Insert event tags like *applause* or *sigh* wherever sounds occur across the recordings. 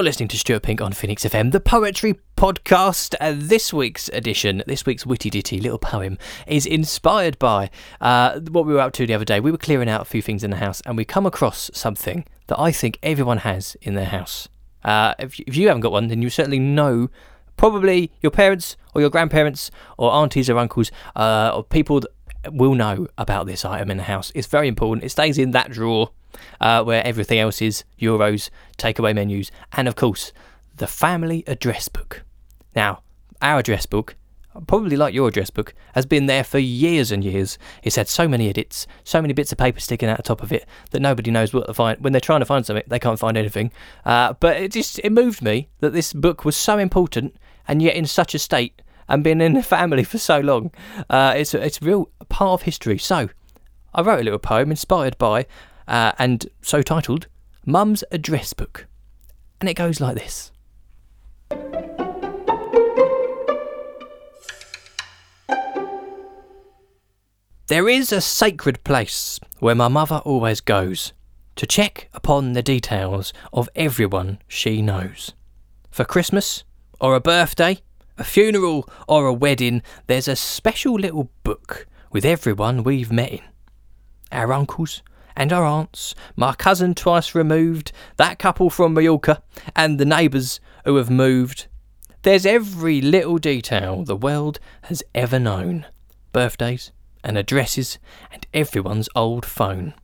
You're listening to Stuart Pink on Phoenix FM, the poetry podcast. Uh, this week's edition, this week's witty ditty little poem, is inspired by uh, what we were up to the other day. We were clearing out a few things in the house and we come across something that I think everyone has in their house. Uh, if, if you haven't got one, then you certainly know probably your parents or your grandparents or aunties or uncles uh, or people will know about this item in the house. It's very important. It stays in that drawer uh, where everything else is euros, takeaway menus, and of course, the family address book. Now, our address book, probably like your address book, has been there for years and years. It's had so many edits, so many bits of paper sticking out the top of it that nobody knows what to find. When they're trying to find something, they can't find anything. Uh, but it just it moved me that this book was so important and yet in such a state and been in the *laughs* family for so long. Uh, it's a, it's a real part of history. So I wrote a little poem inspired by uh, and so titled Mum's Address Book. And it goes like this. There is a sacred place where my mother always goes to check upon the details of everyone she knows. For Christmas, or a birthday, a funeral, or a wedding, there's a special little book with everyone we've met in. Our uncles, and our aunts, my cousin twice removed, that couple from Mallorca, and the neighbours who have moved. There's every little detail the world has ever known birthdays and addresses and everyone's old phone.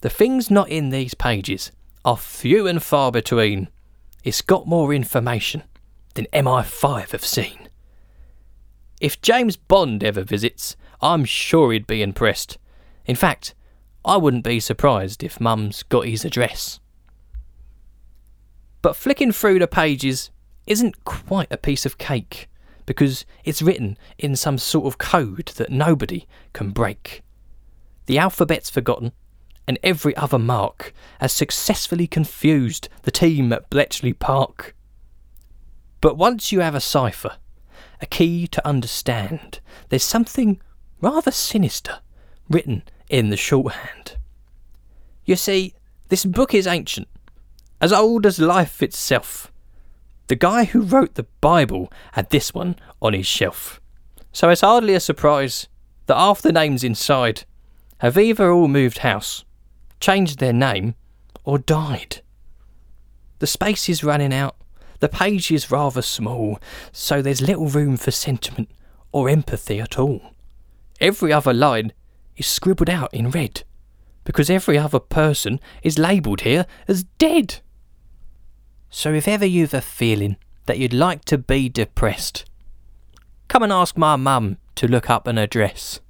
The things not in these pages are few and far between. It's got more information than MI5 have seen. If James Bond ever visits, I'm sure he'd be impressed. In fact, I wouldn't be surprised if Mum's got his address. But flicking through the pages isn't quite a piece of cake, because it's written in some sort of code that nobody can break. The alphabet's forgotten, and every other mark has successfully confused the team at Bletchley Park. But once you have a cipher, a key to understand, there's something rather sinister written in the shorthand. You see, this book is ancient, as old as life itself. The guy who wrote the Bible had this one on his shelf. So it's hardly a surprise that half the names inside have either all moved house, changed their name, or died. The space is running out, the page is rather small, so there's little room for sentiment or empathy at all. Every other line is scribbled out in red because every other person is labelled here as dead. So if ever you've a feeling that you'd like to be depressed, come and ask my mum to look up an address.